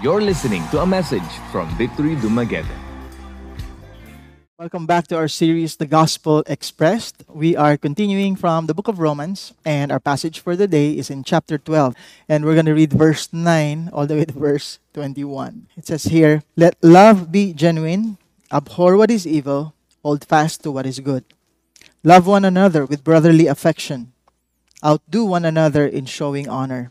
You're listening to a message from Victory Dumaguete. Welcome back to our series, The Gospel Expressed. We are continuing from the book of Romans, and our passage for the day is in chapter 12. And we're going to read verse 9 all the way to verse 21. It says here, Let love be genuine, abhor what is evil, hold fast to what is good. Love one another with brotherly affection. Outdo one another in showing honor.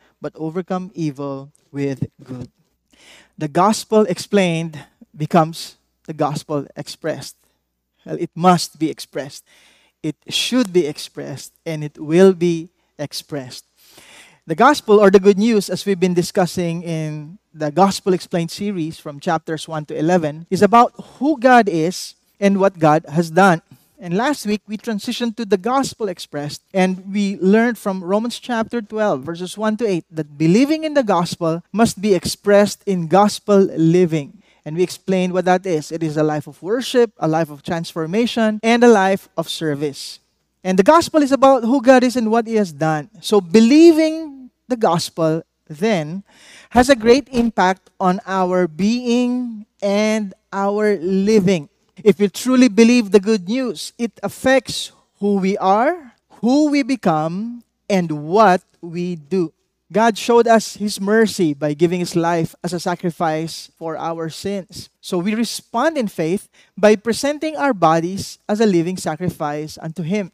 but overcome evil with good. The gospel explained becomes the gospel expressed. Well, it must be expressed. It should be expressed, and it will be expressed. The gospel or the good news, as we've been discussing in the Gospel Explained series from chapters 1 to 11, is about who God is and what God has done. And last week, we transitioned to the gospel expressed, and we learned from Romans chapter 12, verses 1 to 8, that believing in the gospel must be expressed in gospel living. And we explained what that is it is a life of worship, a life of transformation, and a life of service. And the gospel is about who God is and what He has done. So, believing the gospel then has a great impact on our being and our living. If we truly believe the good news, it affects who we are, who we become, and what we do. God showed us His mercy by giving His life as a sacrifice for our sins. So we respond in faith by presenting our bodies as a living sacrifice unto Him.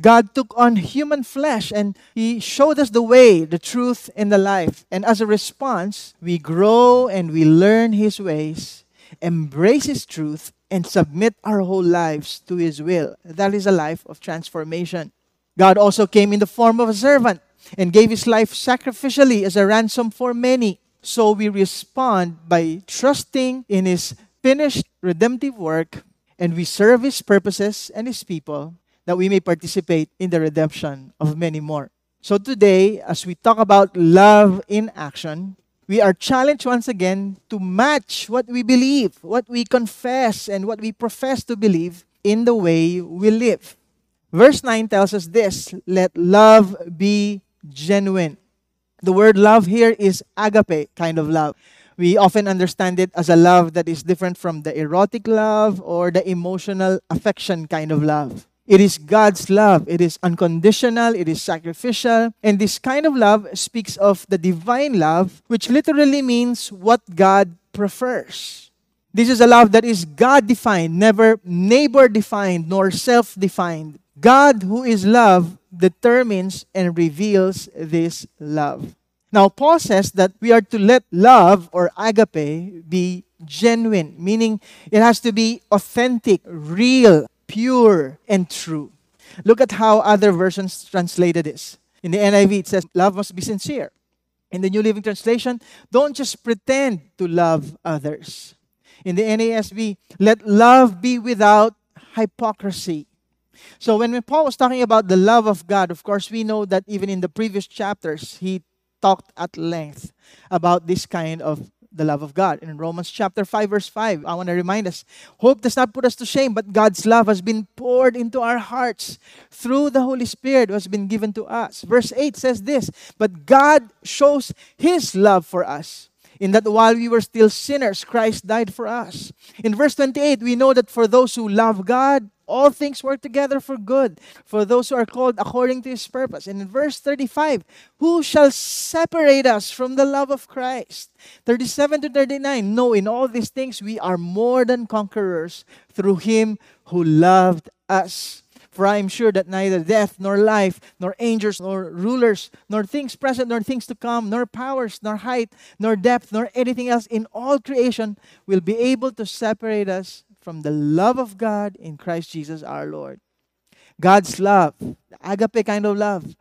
God took on human flesh and He showed us the way, the truth, and the life. And as a response, we grow and we learn His ways, embrace His truth, and submit our whole lives to His will. That is a life of transformation. God also came in the form of a servant and gave His life sacrificially as a ransom for many. So we respond by trusting in His finished redemptive work and we serve His purposes and His people that we may participate in the redemption of many more. So today, as we talk about love in action, we are challenged once again to match what we believe, what we confess, and what we profess to believe in the way we live. Verse 9 tells us this let love be genuine. The word love here is agape kind of love. We often understand it as a love that is different from the erotic love or the emotional affection kind of love. It is God's love. It is unconditional, it is sacrificial. And this kind of love speaks of the divine love, which literally means what God prefers. This is a love that is God defined, never neighbor defined, nor self defined. God, who is love, determines and reveals this love. Now, Paul says that we are to let love or agape be genuine, meaning it has to be authentic, real, pure, and true. Look at how other versions translated this. In the NIV, it says, Love must be sincere. In the New Living Translation, don't just pretend to love others. In the NASB, let love be without hypocrisy. So when Paul was talking about the love of God, of course, we know that even in the previous chapters, he talked at length about this kind of the love of God. In Romans chapter 5, verse 5, I want to remind us hope does not put us to shame, but God's love has been poured into our hearts through the Holy Spirit who has been given to us. Verse 8 says this But God shows His love for us in that while we were still sinners, Christ died for us. In verse 28, we know that for those who love God, all things work together for good, for those who are called according to his purpose. And in verse 35, who shall separate us from the love of Christ? 37 to 39, no, in all these things we are more than conquerors through him who loved us. For I am sure that neither death, nor life, nor angels, nor rulers, nor things present, nor things to come, nor powers, nor height, nor depth, nor anything else in all creation will be able to separate us from the love of God in Christ Jesus our Lord. God's love, the agape kind of love,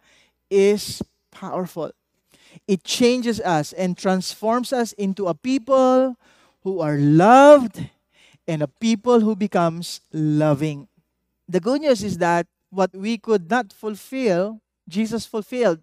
is powerful. It changes us and transforms us into a people who are loved and a people who becomes loving. The good news is that what we could not fulfill, Jesus fulfilled.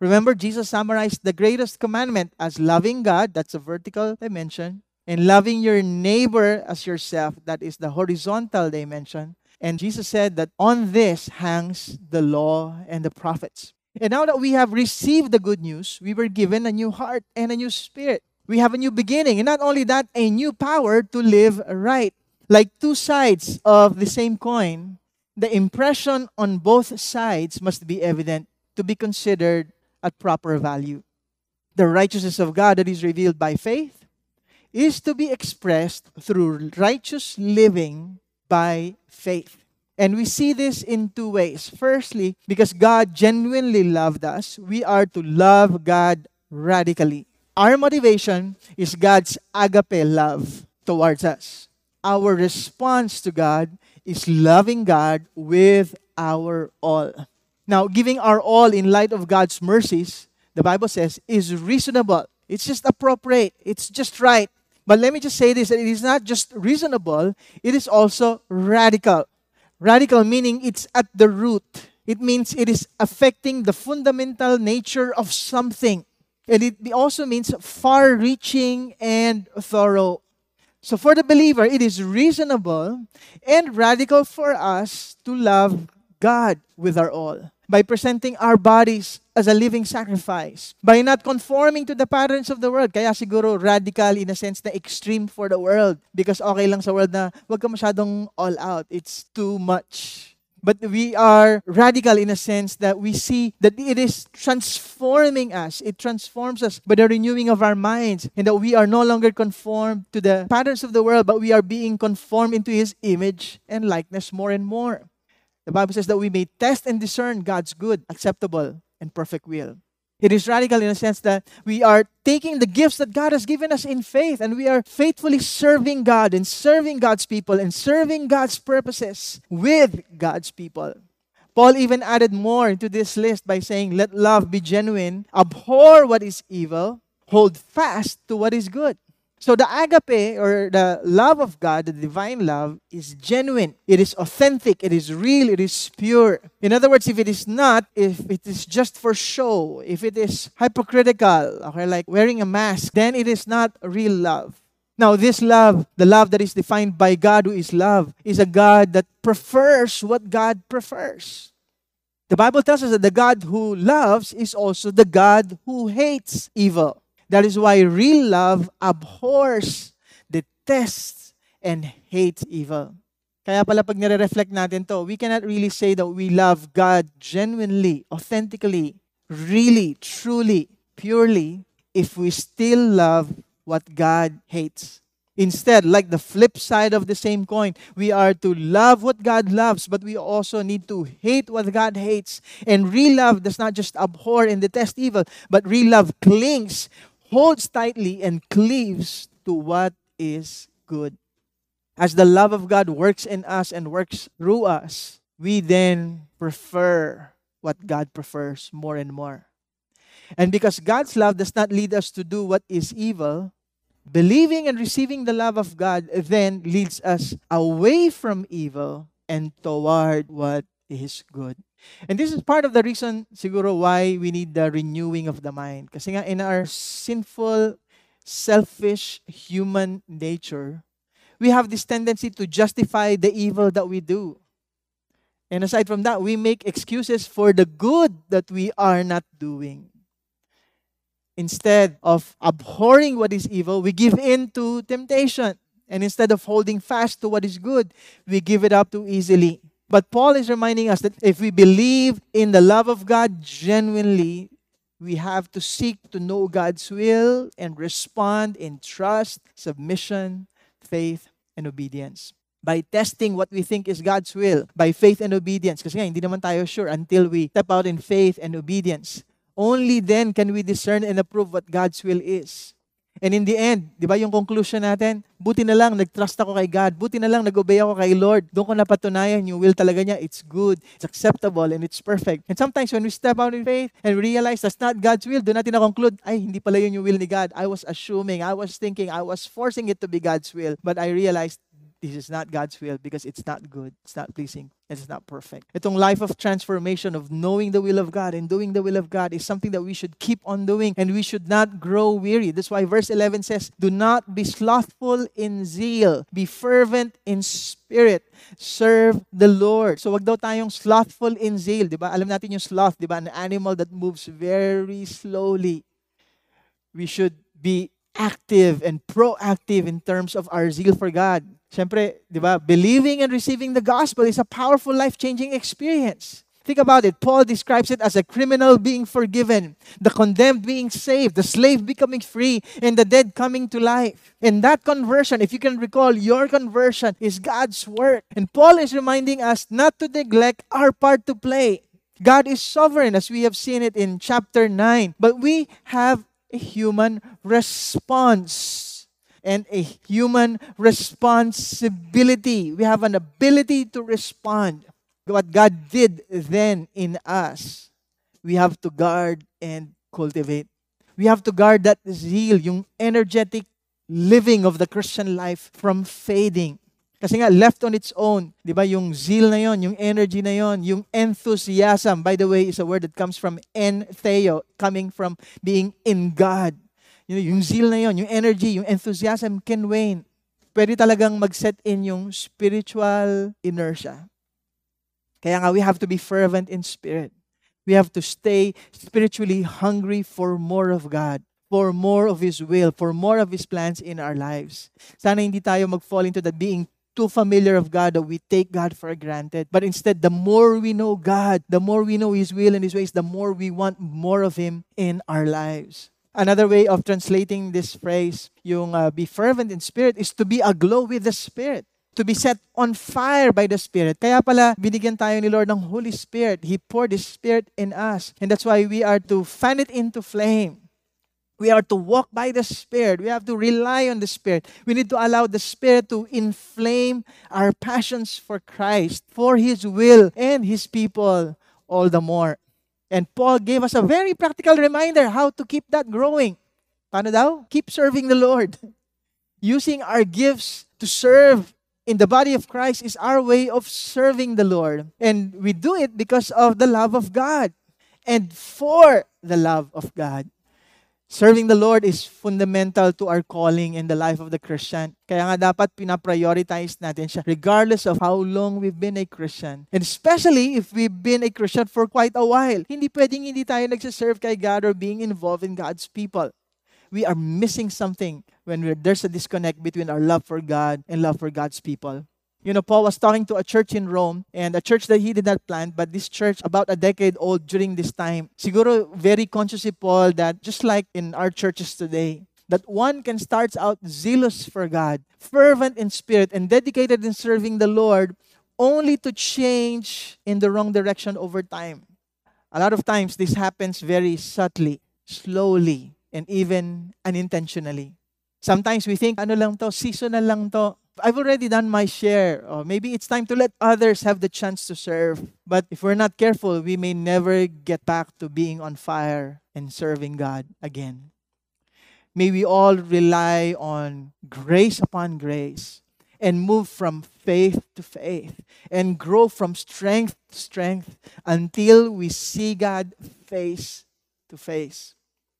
Remember, Jesus summarized the greatest commandment as loving God, that's a vertical dimension, and loving your neighbor as yourself, that is the horizontal dimension. And Jesus said that on this hangs the law and the prophets. And now that we have received the good news, we were given a new heart and a new spirit. We have a new beginning, and not only that, a new power to live right. Like two sides of the same coin, the impression on both sides must be evident to be considered at proper value. The righteousness of God that is revealed by faith is to be expressed through righteous living by faith. And we see this in two ways. Firstly, because God genuinely loved us, we are to love God radically. Our motivation is God's agape love towards us our response to God is loving God with our all. Now, giving our all in light of God's mercies, the Bible says, is reasonable. It's just appropriate. It's just right. But let me just say this that it is not just reasonable, it is also radical. Radical meaning it's at the root. It means it is affecting the fundamental nature of something. And it also means far reaching and thorough. So for the believer, it is reasonable and radical for us to love God with our all by presenting our bodies as a living sacrifice, by not conforming to the patterns of the world. Kaya siguro radical in a sense na extreme for the world because okay lang sa world na wag ka masyadong all out. It's too much but we are radical in a sense that we see that it is transforming us. It transforms us by the renewing of our minds, and that we are no longer conformed to the patterns of the world, but we are being conformed into His image and likeness more and more. The Bible says that we may test and discern God's good, acceptable, and perfect will. It is radical in a sense that we are taking the gifts that God has given us in faith and we are faithfully serving God and serving God's people and serving God's purposes with God's people. Paul even added more into this list by saying, Let love be genuine, abhor what is evil, hold fast to what is good. So the agape or the love of God, the divine love, is genuine. It is authentic. It is real. It is pure. In other words, if it is not, if it is just for show, if it is hypocritical, okay, like wearing a mask, then it is not real love. Now, this love, the love that is defined by God who is love, is a God that prefers what God prefers. The Bible tells us that the God who loves is also the God who hates evil. That is why real love abhors, detests, and hates evil. Kaya pala pag nire-reflect natin to, we cannot really say that we love God genuinely, authentically, really, truly, purely, if we still love what God hates. Instead, like the flip side of the same coin, we are to love what God loves, but we also need to hate what God hates. And real love does not just abhor and detest evil, but real love clings, holds tightly and cleaves to what is good. As the love of God works in us and works through us, we then prefer what God prefers more and more. And because God's love does not lead us to do what is evil, believing and receiving the love of God then leads us away from evil and toward what is good. And this is part of the reason siguro why we need the renewing of the mind. Kasi nga in our sinful, selfish human nature, we have this tendency to justify the evil that we do. And aside from that, we make excuses for the good that we are not doing. Instead of abhorring what is evil, we give in to temptation. And instead of holding fast to what is good, we give it up too easily. But Paul is reminding us that if we believe in the love of God genuinely, we have to seek to know God's will and respond in trust, submission, faith, and obedience. By testing what we think is God's will, by faith and obedience. Kasi nga, hindi naman tayo sure until we step out in faith and obedience. Only then can we discern and approve what God's will is. And in the end, di ba yung conclusion natin? Buti na lang, nag-trust ako kay God. Buti na lang, nag-obey ako kay Lord. Doon ko napatunayan yung will talaga niya. It's good, it's acceptable, and it's perfect. And sometimes when we step out in faith and realize that's not God's will, doon natin na-conclude, ay, hindi pala yun yung will ni God. I was assuming, I was thinking, I was forcing it to be God's will. But I realized, this is not God's will because it's not good, it's not pleasing, it's not perfect. Itong life of transformation of knowing the will of God and doing the will of God is something that we should keep on doing and we should not grow weary. That's why verse 11 says, Do not be slothful in zeal, be fervent in spirit, serve the Lord. So wag daw tayong slothful in zeal, di ba? Alam natin yung sloth, di ba? An animal that moves very slowly. We should be active and proactive in terms of our zeal for God. Siyempre, di ba, believing and receiving the gospel is a powerful life-changing experience. Think about it. Paul describes it as a criminal being forgiven, the condemned being saved, the slave becoming free, and the dead coming to life. And that conversion, if you can recall, your conversion is God's work. And Paul is reminding us not to neglect our part to play. God is sovereign, as we have seen it in chapter 9. But we have a human response and a human responsibility. We have an ability to respond. What God did then in us, we have to guard and cultivate. We have to guard that zeal, yung energetic living of the Christian life from fading. Kasi nga, left on its own, di ba, yung zeal na yon, yung energy na yon, yung enthusiasm, by the way, is a word that comes from entheo, coming from being in God you know, yung zeal na yon, yung energy, yung enthusiasm can wane. Pwede talagang mag-set in yung spiritual inertia. Kaya nga, we have to be fervent in spirit. We have to stay spiritually hungry for more of God, for more of His will, for more of His plans in our lives. Sana hindi tayo mag-fall into that being too familiar of God that we take God for granted. But instead, the more we know God, the more we know His will and His ways, the more we want more of Him in our lives. Another way of translating this phrase, yung uh, be fervent in spirit, is to be aglow with the Spirit. To be set on fire by the Spirit. Kaya pala, binigyan tayo ni Lord ng Holy Spirit. He poured His Spirit in us. And that's why we are to fan it into flame. We are to walk by the Spirit. We have to rely on the Spirit. We need to allow the Spirit to inflame our passions for Christ, for His will, and His people all the more. And Paul gave us a very practical reminder how to keep that growing. Paano daw? Keep serving the Lord. Using our gifts to serve in the body of Christ is our way of serving the Lord. And we do it because of the love of God and for the love of God. Serving the Lord is fundamental to our calling in the life of the Christian. Kaya nga dapat pinaprioritize natin siya regardless of how long we've been a Christian. And especially if we've been a Christian for quite a while. Hindi pwedeng hindi tayo nagsiserve kay God or being involved in God's people. We are missing something when there's a disconnect between our love for God and love for God's people. You know, Paul was talking to a church in Rome and a church that he did not plant, but this church about a decade old during this time. Siguro very conscious si Paul that just like in our churches today, that one can start out zealous for God, fervent in spirit, and dedicated in serving the Lord, only to change in the wrong direction over time. A lot of times, this happens very subtly, slowly, and even unintentionally. Sometimes we think, ano lang to, seasonal lang to. I've already done my share. Or maybe it's time to let others have the chance to serve. But if we're not careful, we may never get back to being on fire and serving God again. May we all rely on grace upon grace and move from faith to faith and grow from strength to strength until we see God face to face.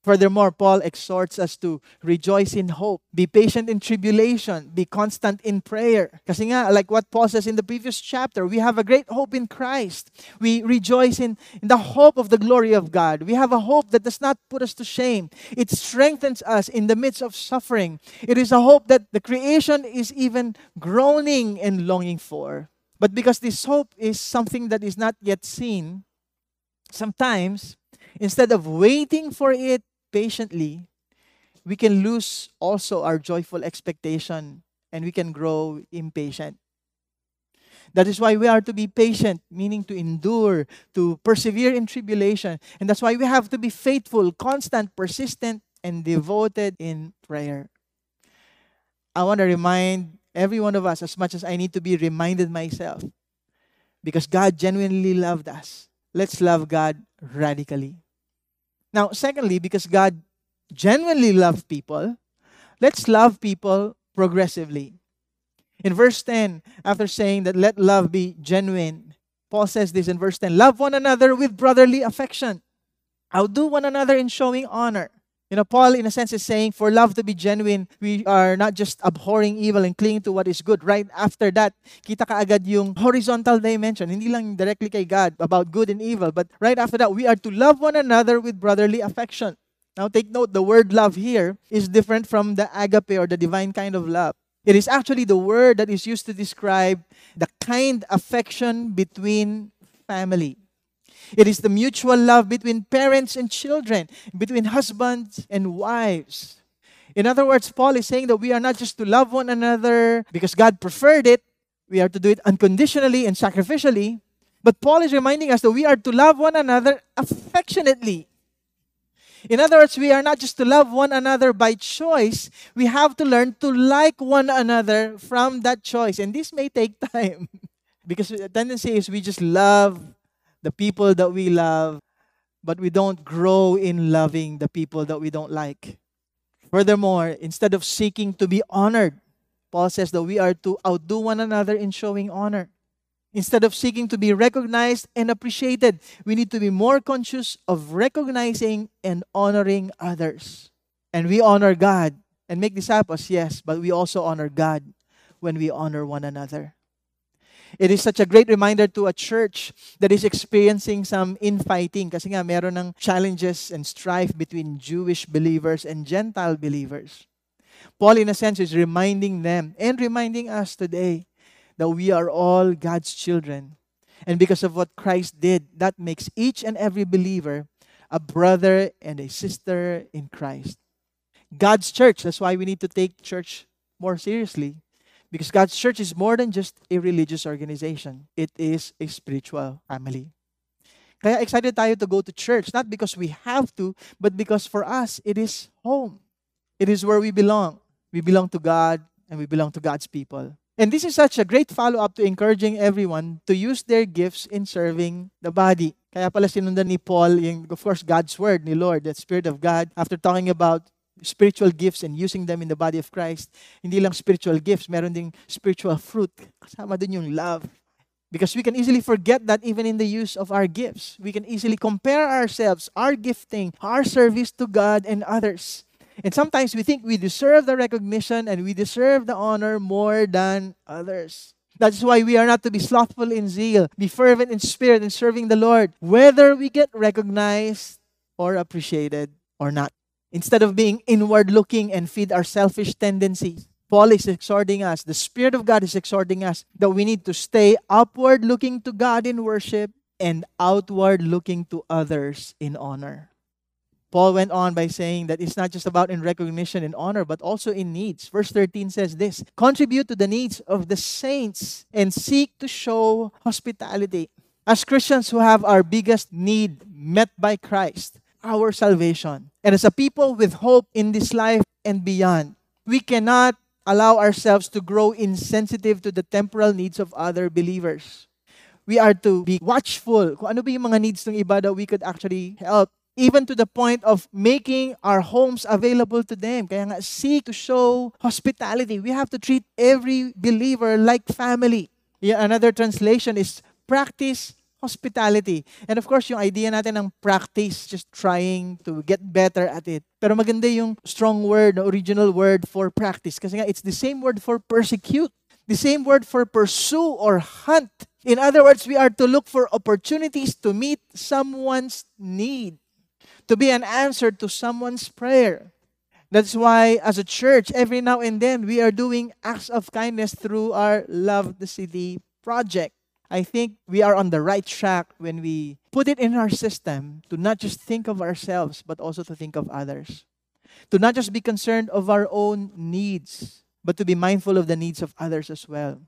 Furthermore, Paul exhorts us to rejoice in hope, be patient in tribulation, be constant in prayer. Kasi nga, like what Paul says in the previous chapter, we have a great hope in Christ. We rejoice in, in the hope of the glory of God. We have a hope that does not put us to shame. It strengthens us in the midst of suffering. It is a hope that the creation is even groaning and longing for. But because this hope is something that is not yet seen, sometimes instead of waiting for it patiently, we can lose also our joyful expectation and we can grow impatient. That is why we are to be patient, meaning to endure, to persevere in tribulation. And that's why we have to be faithful, constant, persistent, and devoted in prayer. I want to remind every one of us as much as I need to be reminded myself because God genuinely loved us. Let's love God radically. Now, secondly, because God genuinely loves people, let's love people progressively. In verse 10, after saying that let love be genuine, Paul says this in verse 10 Love one another with brotherly affection. Outdo one another in showing honor. You know, Paul, in a sense, is saying for love to be genuine, we are not just abhorring evil and clinging to what is good. Right after that, kita ka agad yung horizontal dimension. Hindi lang directly kay God about good and evil, but right after that, we are to love one another with brotherly affection. Now, take note, the word love here is different from the agape or the divine kind of love. It is actually the word that is used to describe the kind affection between family. It is the mutual love between parents and children, between husbands and wives. In other words, Paul is saying that we are not just to love one another because God preferred it, we are to do it unconditionally and sacrificially. But Paul is reminding us that we are to love one another affectionately. In other words, we are not just to love one another by choice, we have to learn to like one another from that choice. And this may take time because the tendency is we just love the people that we love, but we don't grow in loving the people that we don't like. Furthermore, instead of seeking to be honored, Paul says that we are to outdo one another in showing honor. Instead of seeking to be recognized and appreciated, we need to be more conscious of recognizing and honoring others. And we honor God and make disciples, yes, but we also honor God when we honor one another. It is such a great reminder to a church that is experiencing some infighting kasi nga meron ng challenges and strife between Jewish believers and Gentile believers. Paul, in a sense, is reminding them and reminding us today that we are all God's children. And because of what Christ did, that makes each and every believer a brother and a sister in Christ. God's church, that's why we need to take church more seriously. Because God's church is more than just a religious organization. It is a spiritual family. Kaya excited tayo to go to church, not because we have to, but because for us, it is home. It is where we belong. We belong to God and we belong to God's people. And this is such a great follow-up to encouraging everyone to use their gifts in serving the body. Kaya pala sinundan ni Paul, yung, of course, God's Word ni Lord, the Spirit of God, after talking about spiritual gifts and using them in the body of Christ. Hindi lang spiritual gifts, meron ding spiritual fruit. Kasama din yung love. Because we can easily forget that even in the use of our gifts. We can easily compare ourselves, our gifting, our service to God and others. And sometimes we think we deserve the recognition and we deserve the honor more than others. That's why we are not to be slothful in zeal, be fervent in spirit in serving the Lord, whether we get recognized or appreciated or not. Instead of being inward looking and feed our selfish tendencies, Paul is exhorting us, the Spirit of God is exhorting us that we need to stay upward looking to God in worship and outward looking to others in honor. Paul went on by saying that it's not just about in recognition and honor, but also in needs. Verse 13 says this Contribute to the needs of the saints and seek to show hospitality. As Christians who have our biggest need met by Christ, our salvation. And as a people with hope in this life and beyond, we cannot allow ourselves to grow insensitive to the temporal needs of other believers. We are to be watchful. Kung ano ba yung mga needs ng iba that we could actually help. Even to the point of making our homes available to them. Kaya nga, seek to show hospitality. We have to treat every believer like family. Yeah, another translation is practice hospitality. And of course, yung idea natin ng practice, just trying to get better at it. Pero maganda yung strong word, original word for practice. Kasi nga, it's the same word for persecute. The same word for pursue or hunt. In other words, we are to look for opportunities to meet someone's need, to be an answer to someone's prayer. That's why, as a church, every now and then, we are doing acts of kindness through our Love the City project. I think we are on the right track when we put it in our system to not just think of ourselves, but also to think of others. To not just be concerned of our own needs, but to be mindful of the needs of others as well.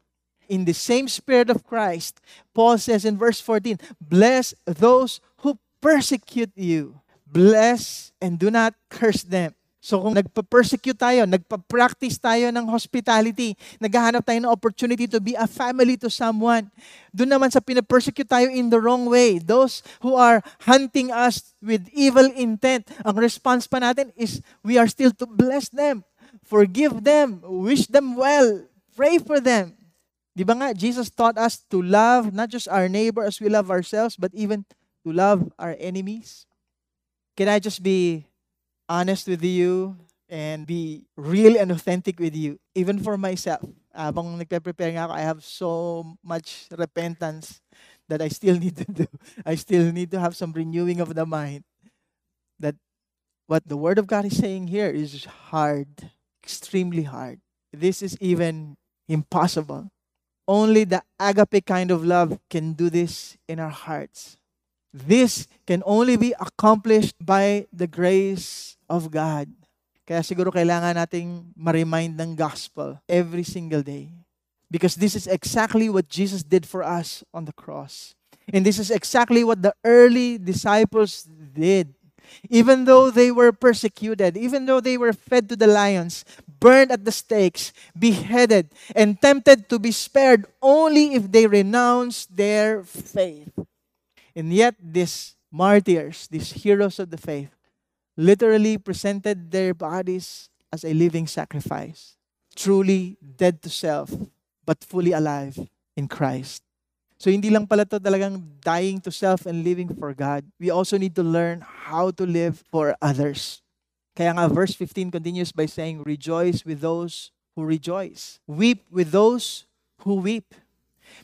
In the same spirit of Christ, Paul says in verse 14, Bless those who persecute you. Bless and do not curse them. So kung nagpa-persecute tayo, nagpa-practice tayo ng hospitality, naghahanap tayo ng opportunity to be a family to someone, doon naman sa pina-persecute tayo in the wrong way, those who are hunting us with evil intent, ang response pa natin is we are still to bless them, forgive them, wish them well, pray for them. Di ba nga, Jesus taught us to love not just our neighbor as we love ourselves, but even to love our enemies. Can I just be honest with you and be real and authentic with you. Even for myself. Habang nagpe-prepare nga ako, I have so much repentance that I still need to do. I still need to have some renewing of the mind. That what the Word of God is saying here is hard, extremely hard. This is even impossible. Only the agape kind of love can do this in our hearts. This can only be accomplished by the grace of God. Kaya siguro kailangan nating ma-remind ng gospel every single day. Because this is exactly what Jesus did for us on the cross. And this is exactly what the early disciples did. Even though they were persecuted, even though they were fed to the lions, burned at the stakes, beheaded, and tempted to be spared only if they renounced their faith. And yet, these martyrs, these heroes of the faith, literally presented their bodies as a living sacrifice, truly dead to self, but fully alive in Christ. So hindi lang pala to talagang dying to self and living for God. We also need to learn how to live for others. Kaya nga verse 15 continues by saying, Rejoice with those who rejoice. Weep with those who weep.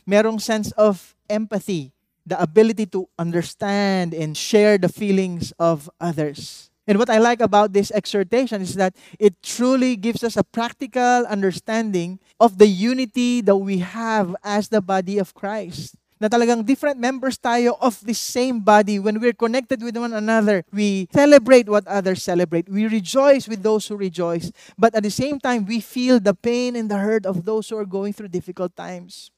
Merong sense of empathy, the ability to understand and share the feelings of others. And what I like about this exhortation is that it truly gives us a practical understanding of the unity that we have as the body of Christ. Na talagang different members tayo of the same body. When we're connected with one another, we celebrate what others celebrate. We rejoice with those who rejoice. But at the same time, we feel the pain and the hurt of those who are going through difficult times.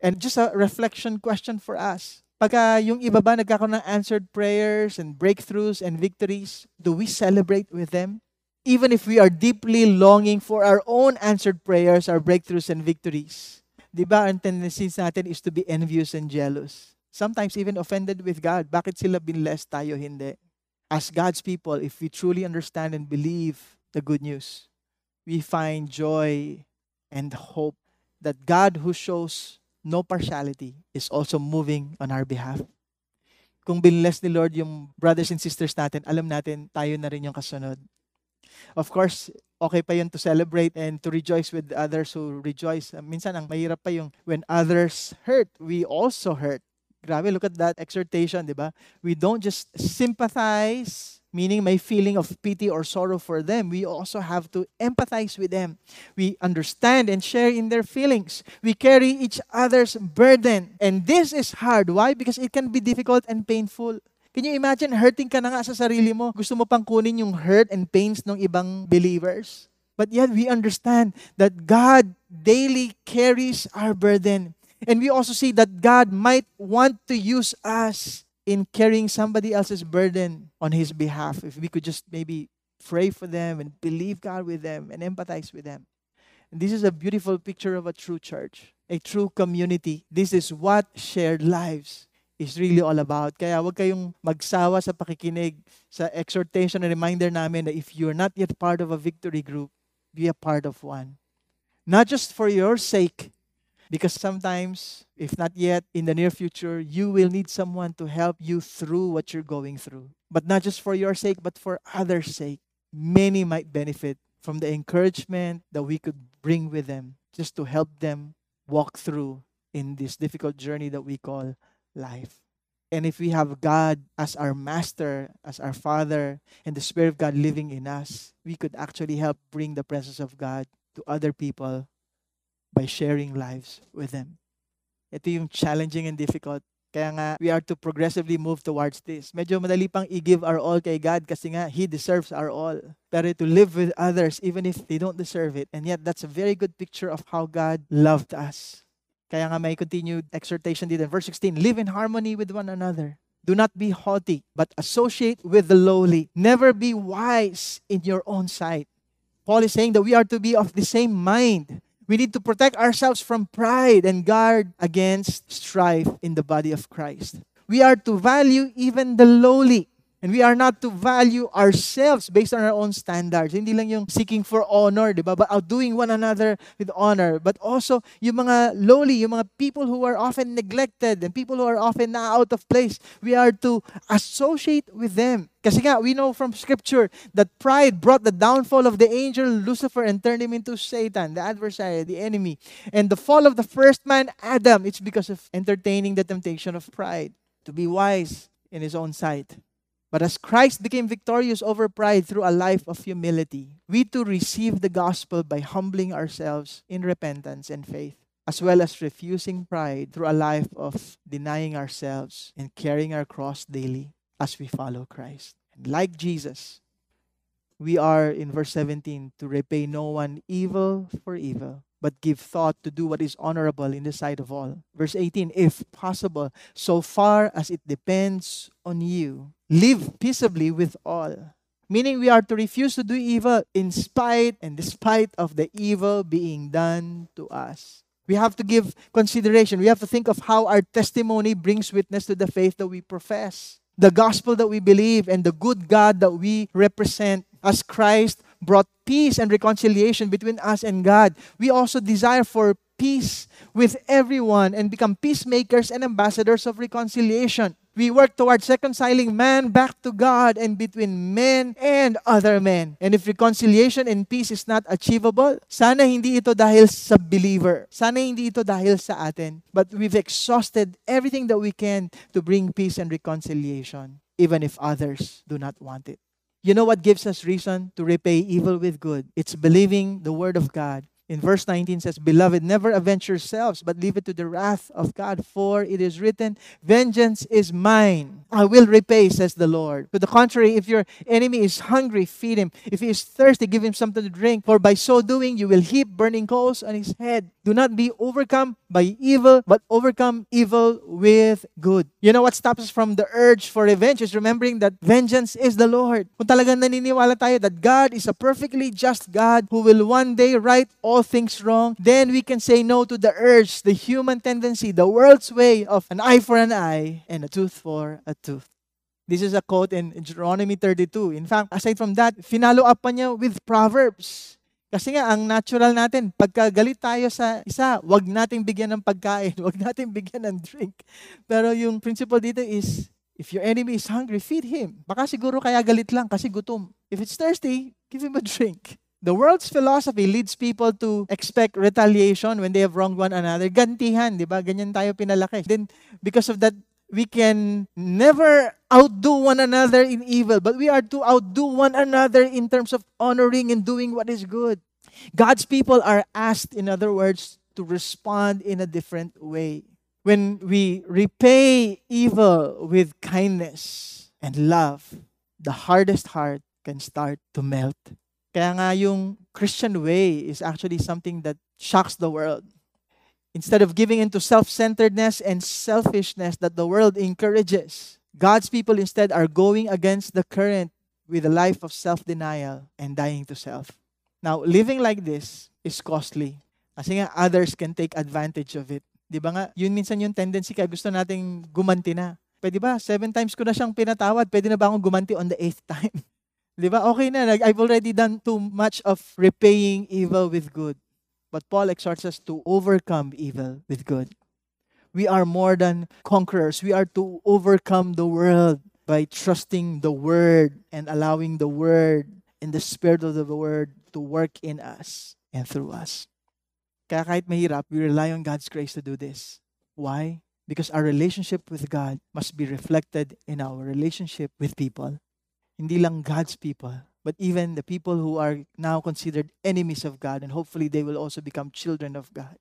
And just a reflection question for us. Pagka yung iba ba nagkakaroon ng answered prayers and breakthroughs and victories, do we celebrate with them? Even if we are deeply longing for our own answered prayers, our breakthroughs and victories. Di ba, ang tendencies natin is to be envious and jealous. Sometimes even offended with God. Bakit sila binless tayo hindi? As God's people, if we truly understand and believe the good news, we find joy and hope that God who shows no partiality is also moving on our behalf. Kung binless ni Lord yung brothers and sisters natin, alam natin tayo na rin yung kasunod. Of course, okay pa yun to celebrate and to rejoice with others who rejoice. Minsan, ang mahirap pa yung when others hurt, we also hurt. Grabe, look at that exhortation, di ba? We don't just sympathize meaning my feeling of pity or sorrow for them, we also have to empathize with them. We understand and share in their feelings. We carry each other's burden. And this is hard. Why? Because it can be difficult and painful. Can you imagine hurting ka na nga sa sarili mo? Gusto mo pang kunin yung hurt and pains ng ibang believers? But yet we understand that God daily carries our burden. And we also see that God might want to use us in carrying somebody else's burden on his behalf. If we could just maybe pray for them and believe God with them and empathize with them. And this is a beautiful picture of a true church, a true community. This is what shared lives is really all about. Kaya wag kayong magsawa sa pakikinig sa exhortation and reminder namin that if you're not yet part of a victory group, be a part of one. Not just for your sake, Because sometimes, if not yet, in the near future, you will need someone to help you through what you're going through. But not just for your sake, but for others' sake. Many might benefit from the encouragement that we could bring with them just to help them walk through in this difficult journey that we call life. And if we have God as our master, as our father, and the Spirit of God living in us, we could actually help bring the presence of God to other people by sharing lives with them. Ito yung challenging and difficult. Kaya nga, we are to progressively move towards this. Medyo madali pang i-give our all kay God kasi nga, He deserves our all. Pero to live with others even if they don't deserve it. And yet, that's a very good picture of how God loved us. Kaya nga may continued exhortation dito verse 16, live in harmony with one another. Do not be haughty, but associate with the lowly. Never be wise in your own sight. Paul is saying that we are to be of the same mind. We need to protect ourselves from pride and guard against strife in the body of Christ. We are to value even the lowly. And we are not to value ourselves based on our own standards. Hindi lang yung seeking for honor, di ba? But outdoing one another with honor. But also, yung mga lowly, yung mga people who are often neglected and people who are often out of place, we are to associate with them. Kasi nga, we know from Scripture that pride brought the downfall of the angel Lucifer and turned him into Satan, the adversary, the enemy. And the fall of the first man, Adam, it's because of entertaining the temptation of pride to be wise in his own sight. But as Christ became victorious over pride through a life of humility, we too receive the gospel by humbling ourselves in repentance and faith, as well as refusing pride through a life of denying ourselves and carrying our cross daily as we follow Christ. And like Jesus, we are in verse 17 to repay no one evil for evil, but give thought to do what is honorable in the sight of all. Verse 18, if possible, so far as it depends on you, live peaceably with all. Meaning we are to refuse to do evil in spite and despite of the evil being done to us. We have to give consideration. We have to think of how our testimony brings witness to the faith that we profess, the gospel that we believe, and the good God that we represent as Christ brought peace and reconciliation between us and God. We also desire for peace with everyone and become peacemakers and ambassadors of reconciliation. We work towards reconciling man back to God and between men and other men. And if reconciliation and peace is not achievable, sana hindi ito dahil sa believer. Sana hindi ito dahil sa atin. But we've exhausted everything that we can to bring peace and reconciliation, even if others do not want it. You know what gives us reason to repay evil with good? It's believing the word of God. In verse 19 says, Beloved, never avenge yourselves, but leave it to the wrath of God, for it is written, Vengeance is mine. I will repay, says the Lord. To the contrary, if your enemy is hungry, feed him. If he is thirsty, give him something to drink. For by so doing, you will heap burning coals on his head. Do not be overcome by evil, but overcome evil with good. You know what stops us from the urge for revenge is remembering that vengeance is the Lord. Kung talagang naniniwala tayo that God is a perfectly just God who will one day right all things wrong, then we can say no to the urge, the human tendency, the world's way of an eye for an eye and a tooth for a tooth. This is a quote in Deuteronomy 32. In fact, aside from that, finalo up pa niya with Proverbs. Kasi nga, ang natural natin, pagka galit tayo sa isa, wag nating bigyan ng pagkain, wag nating bigyan ng drink. Pero yung principle dito is, if your enemy is hungry, feed him. Baka siguro kaya galit lang kasi gutom. If it's thirsty, give him a drink. The world's philosophy leads people to expect retaliation when they have wronged one another. Gantihan, di ba? Ganyan tayo pinalaki. Then, because of that, we can never outdo one another in evil, but we are to outdo one another in terms of honoring and doing what is good. God's people are asked, in other words, to respond in a different way. When we repay evil with kindness and love, the hardest heart can start to melt. Kaya nga yung Christian way is actually something that shocks the world. Instead of giving into self centeredness and selfishness that the world encourages, God's people instead are going against the current with a life of self denial and dying to self. Now, living like this is costly. Kasi nga, others can take advantage of it. Di ba nga, yun minsan yung tendency kaya gusto nating gumanti na. Pwede ba, seven times ko na siyang pinatawad, pwede na ba akong gumanti on the eighth time? Di ba? Okay na, I've already done too much of repaying evil with good. but Paul exhorts us to overcome evil with good. We are more than conquerors. We are to overcome the world by trusting the Word and allowing the Word and the Spirit of the Word to work in us and through us. Kaya kahit mahirap, we rely on God's grace to do this. Why? Because our relationship with God must be reflected in our relationship with people. Hindi lang God's people, but even the people who are now considered enemies of God, and hopefully they will also become children of God.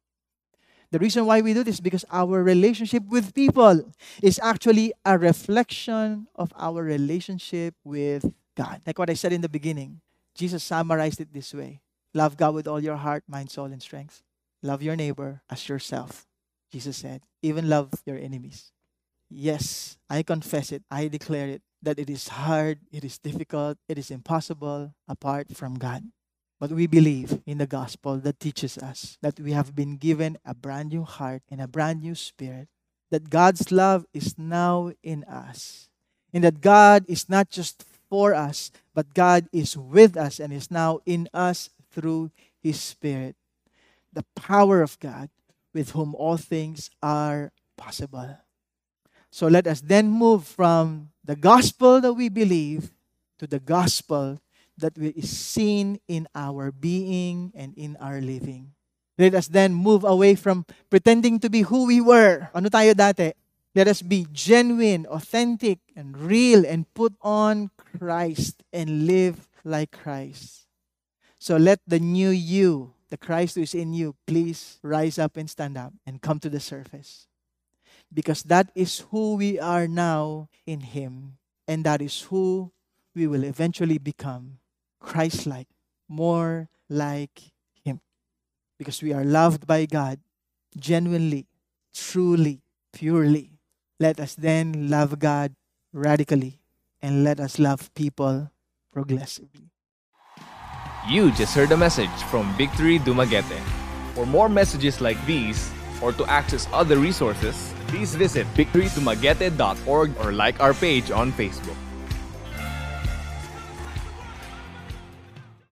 The reason why we do this is because our relationship with people is actually a reflection of our relationship with God. Like what I said in the beginning, Jesus summarized it this way Love God with all your heart, mind, soul, and strength. Love your neighbor as yourself. Jesus said, even love your enemies. Yes, I confess it, I declare it, that it is hard, it is difficult, it is impossible apart from God. But we believe in the gospel that teaches us that we have been given a brand new heart and a brand new spirit, that God's love is now in us, and that God is not just for us, but God is with us and is now in us through His Spirit. The power of God with whom all things are possible. So let us then move from the gospel that we believe to the gospel that is seen in our being and in our living. Let us then move away from pretending to be who we were. Ano tayo dati? Let us be genuine, authentic, and real and put on Christ and live like Christ. So let the new you, the Christ who is in you, please rise up and stand up and come to the surface. Because that is who we are now in Him, and that is who we will eventually become Christ like, more like Him. Because we are loved by God genuinely, truly, purely. Let us then love God radically and let us love people progressively. You just heard a message from Victory Dumaguete. For more messages like these, or to access other resources, please visit victorydumaguete.org or like our page on Facebook.